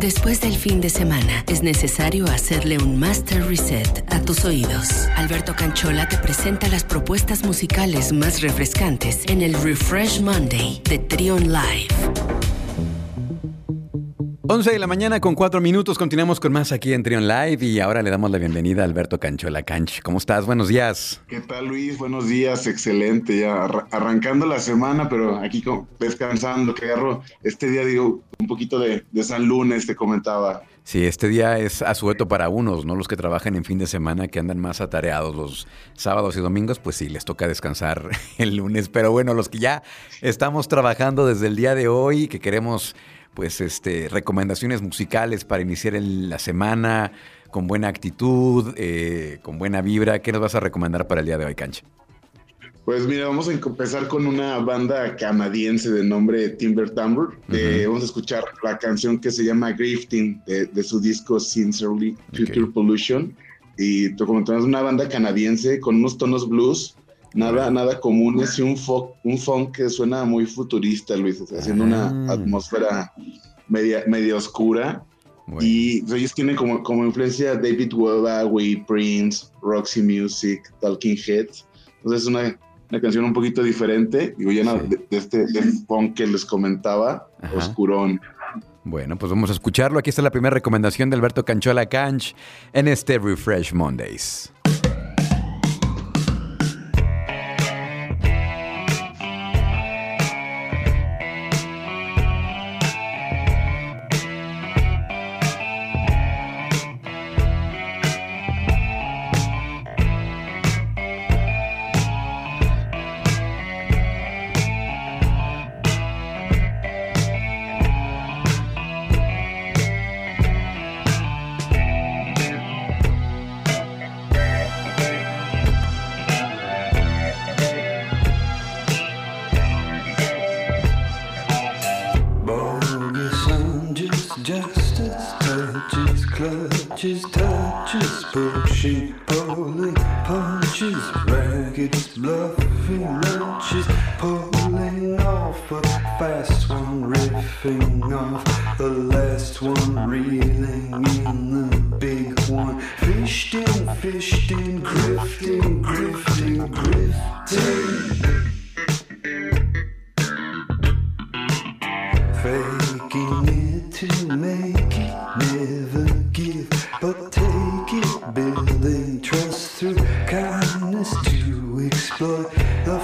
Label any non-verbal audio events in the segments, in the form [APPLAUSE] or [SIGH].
Después del fin de semana, es necesario hacerle un master reset a tus oídos. Alberto Canchola te presenta las propuestas musicales más refrescantes en el Refresh Monday de Trion Live. 11 de la mañana con 4 minutos. Continuamos con más aquí en Trion Live y ahora le damos la bienvenida a Alberto Canchola Canch. ¿Cómo estás? Buenos días. ¿Qué tal, Luis? Buenos días. Excelente. Ya arrancando la semana, pero aquí descansando, que agarro este día, digo, un poquito de, San Lunes, te comentaba. Sí, este día es asueto para unos, ¿no? Los que trabajan en fin de semana, que andan más atareados los sábados y domingos, pues sí, les toca descansar [LAUGHS] el lunes. Pero bueno, los que ya estamos trabajando desde el día de hoy, que queremos pues este, recomendaciones musicales para iniciar la semana con buena actitud, eh, con buena vibra. ¿Qué nos vas a recomendar para el día de hoy, Cancha? Pues mira, vamos a empezar con una banda canadiense de nombre Timber Tambour. vamos a escuchar la canción que se llama Grifting de, su disco Sincerely Future Pollution. Y te comentamos, es una banda canadiense con unos tonos blues Nada, nada común, es un, un funk que suena muy futurista, Luis, haciendo una ah. atmósfera media, media oscura. Y ellos tienen como, como influencia David Bowie, Prince, Roxy Music, Talking Heads. Entonces es una, una canción un poquito diferente, digo, llena de, este funk que les comentaba, oscurón. Bueno, pues vamos a escucharlo. Aquí está la primera recomendación de Alberto Canchola Canch en este Refresh Mondays. Clutches, touches, pushing, pulling, punches, ragged, bluffing lunches, pulling off a fast one, riffing off the last one, reeling in the big one, fished in, fished in, grifting, grifting, grifting. But take it, building trust through kindness to exploit the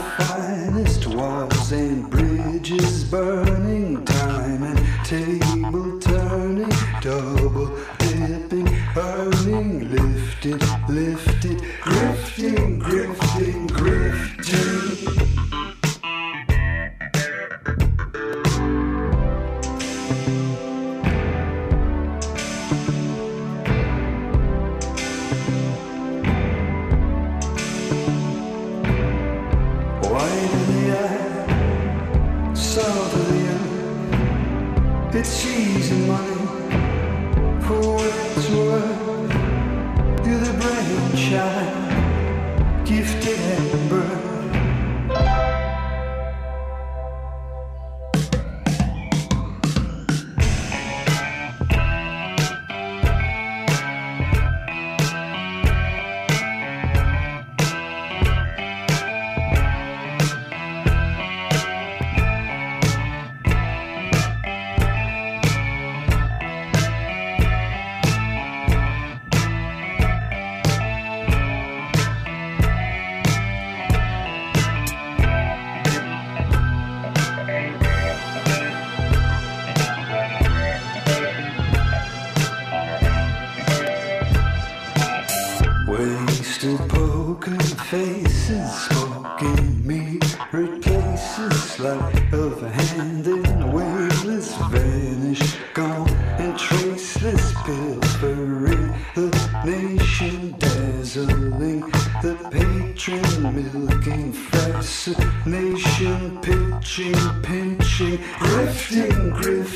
pinching, pinching, grifting.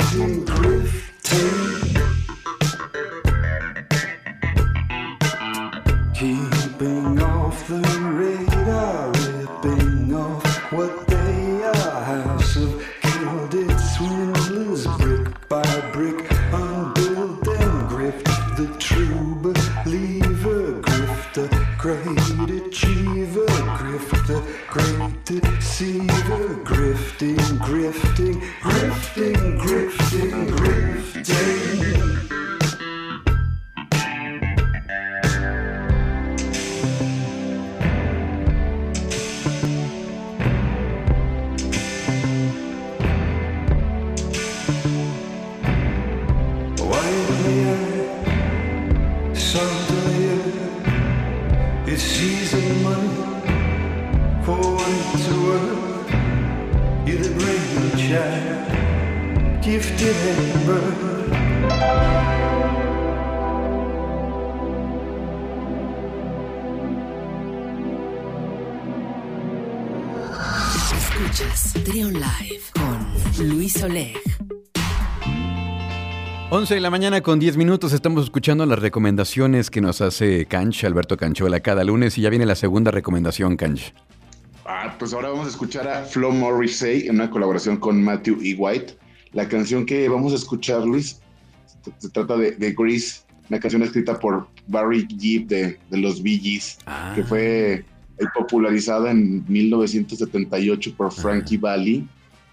11 de la mañana con 10 minutos estamos escuchando las recomendaciones que nos hace Canch, Alberto Canchola, cada lunes y ya viene la segunda recomendación, Canch. Ah, pues ahora vamos a escuchar a Flo Morrissey en una colaboración con Matthew E. White. La canción que vamos a escuchar, Luis, se trata de, de Grease, una canción escrita por Barry Gibb de, los Bee Gees, ah. que fue popularizada en 1978 por Frankie Valli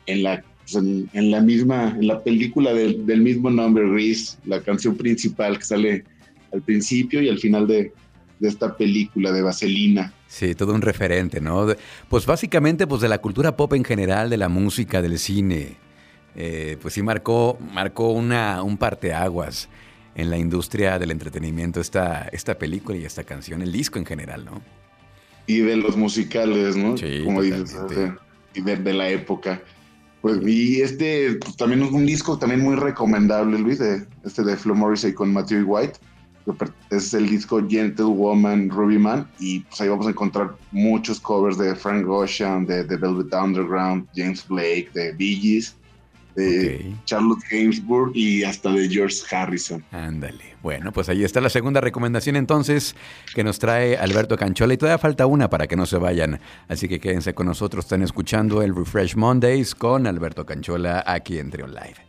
en la pues, en, la misma, en la película del mismo nombre, Reese, la canción principal que sale al principio y al final de, esta película de Vaselina. Sí, todo un referente, ¿no? Pues básicamente pues de la cultura pop en general, de la música, del cine. Eh, pues sí marcó, marcó una, un parteaguas en la industria del entretenimiento esta, esta película y esta canción, el disco en general, ¿no? Y de los musicales, ¿no? Sí, Como dices, y de, la época. Pues, y este pues, también es un disco también muy recomendable, Luis, de, este de Flo Morrissey con Matthew White. Es el disco Gentle Woman, Ruby Man. Y pues ahí vamos a encontrar muchos covers de Frank Ocean, de The Velvet Underground, James Blake, de Bee Gees de Charlotte Gainsbourg y hasta de George Harrison. Ándale. Bueno, pues ahí está la segunda recomendación entonces que nos trae Alberto Canchola y todavía falta una para que no se vayan. Así que quédense con nosotros, están escuchando el Refresh Mondays con Alberto Canchola aquí en Trion Live.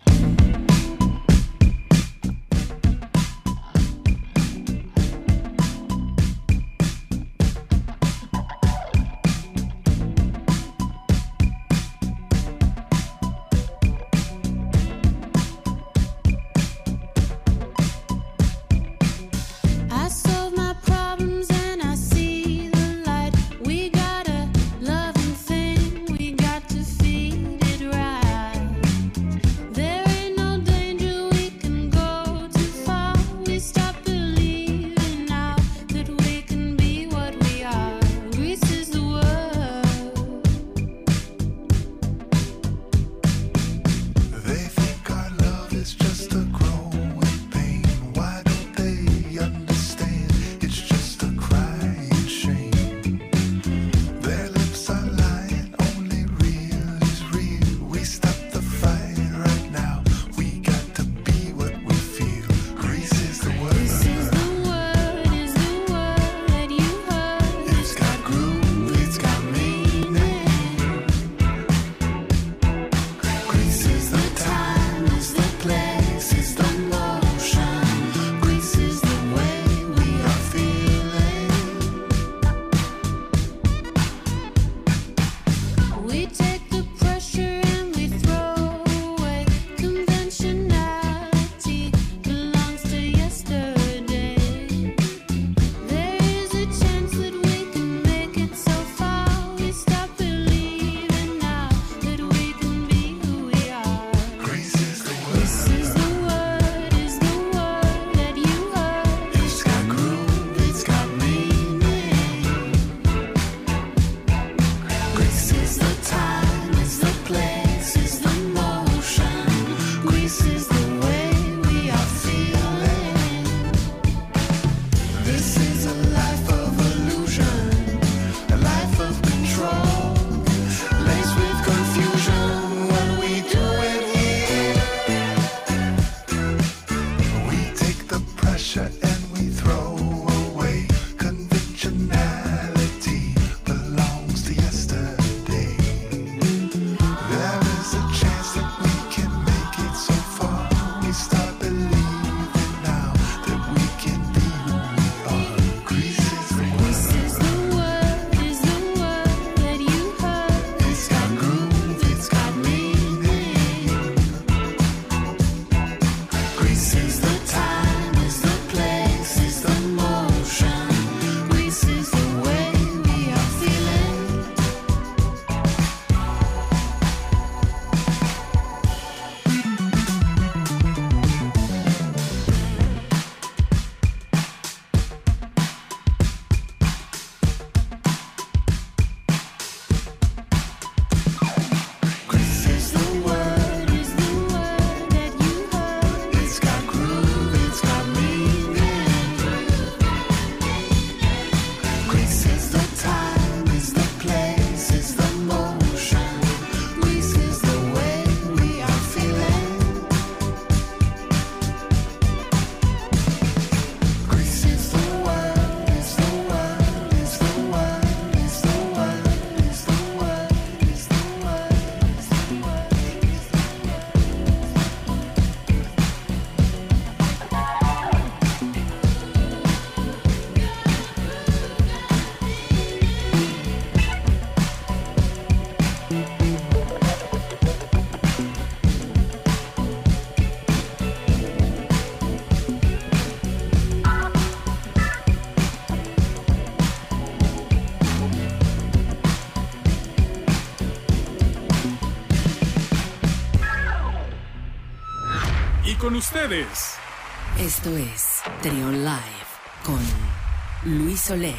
this is the con ustedes. Esto es Trion Live con Luis Oleg.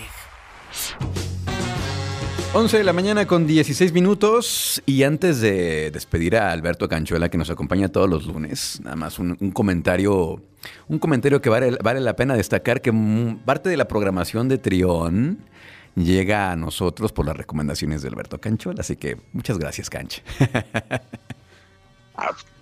11 de la mañana con 16 minutos y antes de despedir a Alberto Canchuela que nos acompaña todos los lunes, nada más un, comentario, un comentario que vale, vale, la pena destacar que parte de la programación de Trión llega a nosotros por las recomendaciones de Alberto Canchuela, así que muchas gracias Canch.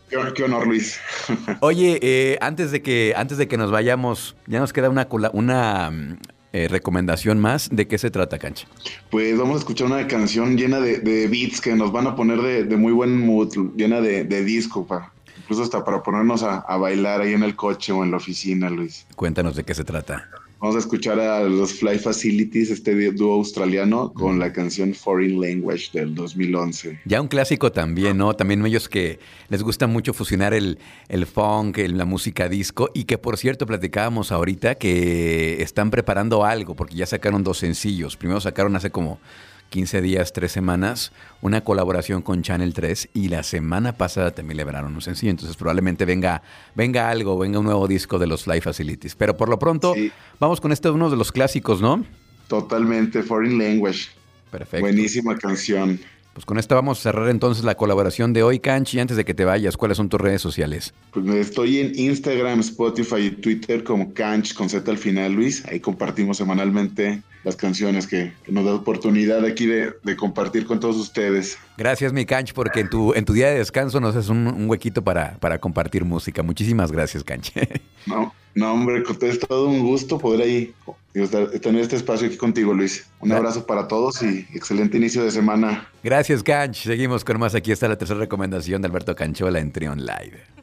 Qué, honor, Luis. [LAUGHS] Oye, eh, antes, de que, antes de que nos vayamos, ya nos queda una, una eh, recomendación más. ¿De qué se trata, Cancha? Pues vamos a escuchar una canción llena de, beats que nos van a poner de, muy buen mood, llena de, disco, pa. incluso hasta para ponernos a, a bailar ahí en el coche o en la oficina, Luis. Cuéntanos de qué se trata. Vamos a escuchar a los Fly Facilities, este dúo australiano, con la canción Foreign Language del 2011. Ya un clásico también, ¿no? También ellos que les gusta mucho fusionar el, el funk, la música disco, y que por cierto platicábamos ahorita que están preparando algo, porque ya sacaron dos sencillos. Primero sacaron hace como 15 días, 3 semanas, una colaboración con Channel 3 y la semana pasada también liberaron un sencillo. Entonces probablemente venga, venga algo, venga un nuevo disco de los Live Facilities. Pero por lo pronto, vamos con este uno de los clásicos, ¿no? Totalmente, Foreign Language. Perfecto. Buenísima canción. Pues con esta vamos a cerrar entonces la colaboración de hoy, Canchi. Antes de que te vayas, ¿cuáles son tus redes sociales? Pues estoy en Instagram, Spotify y Twitter como Canch con Z al final, Luis. Ahí compartimos semanalmente las canciones que, nos da oportunidad aquí de, compartir con todos ustedes. Gracias, mi Canch, porque en tu, en tu día de descanso nos haces un, huequito para, para compartir música. Muchísimas gracias, Canch. No, no, hombre, es todo un gusto poder ahí tener este espacio aquí contigo, Luis. Un abrazo para todos y excelente inicio de semana. Gracias, Canch. Seguimos con más. Aquí está la tercera recomendación de Alberto Canchola en Trion Live.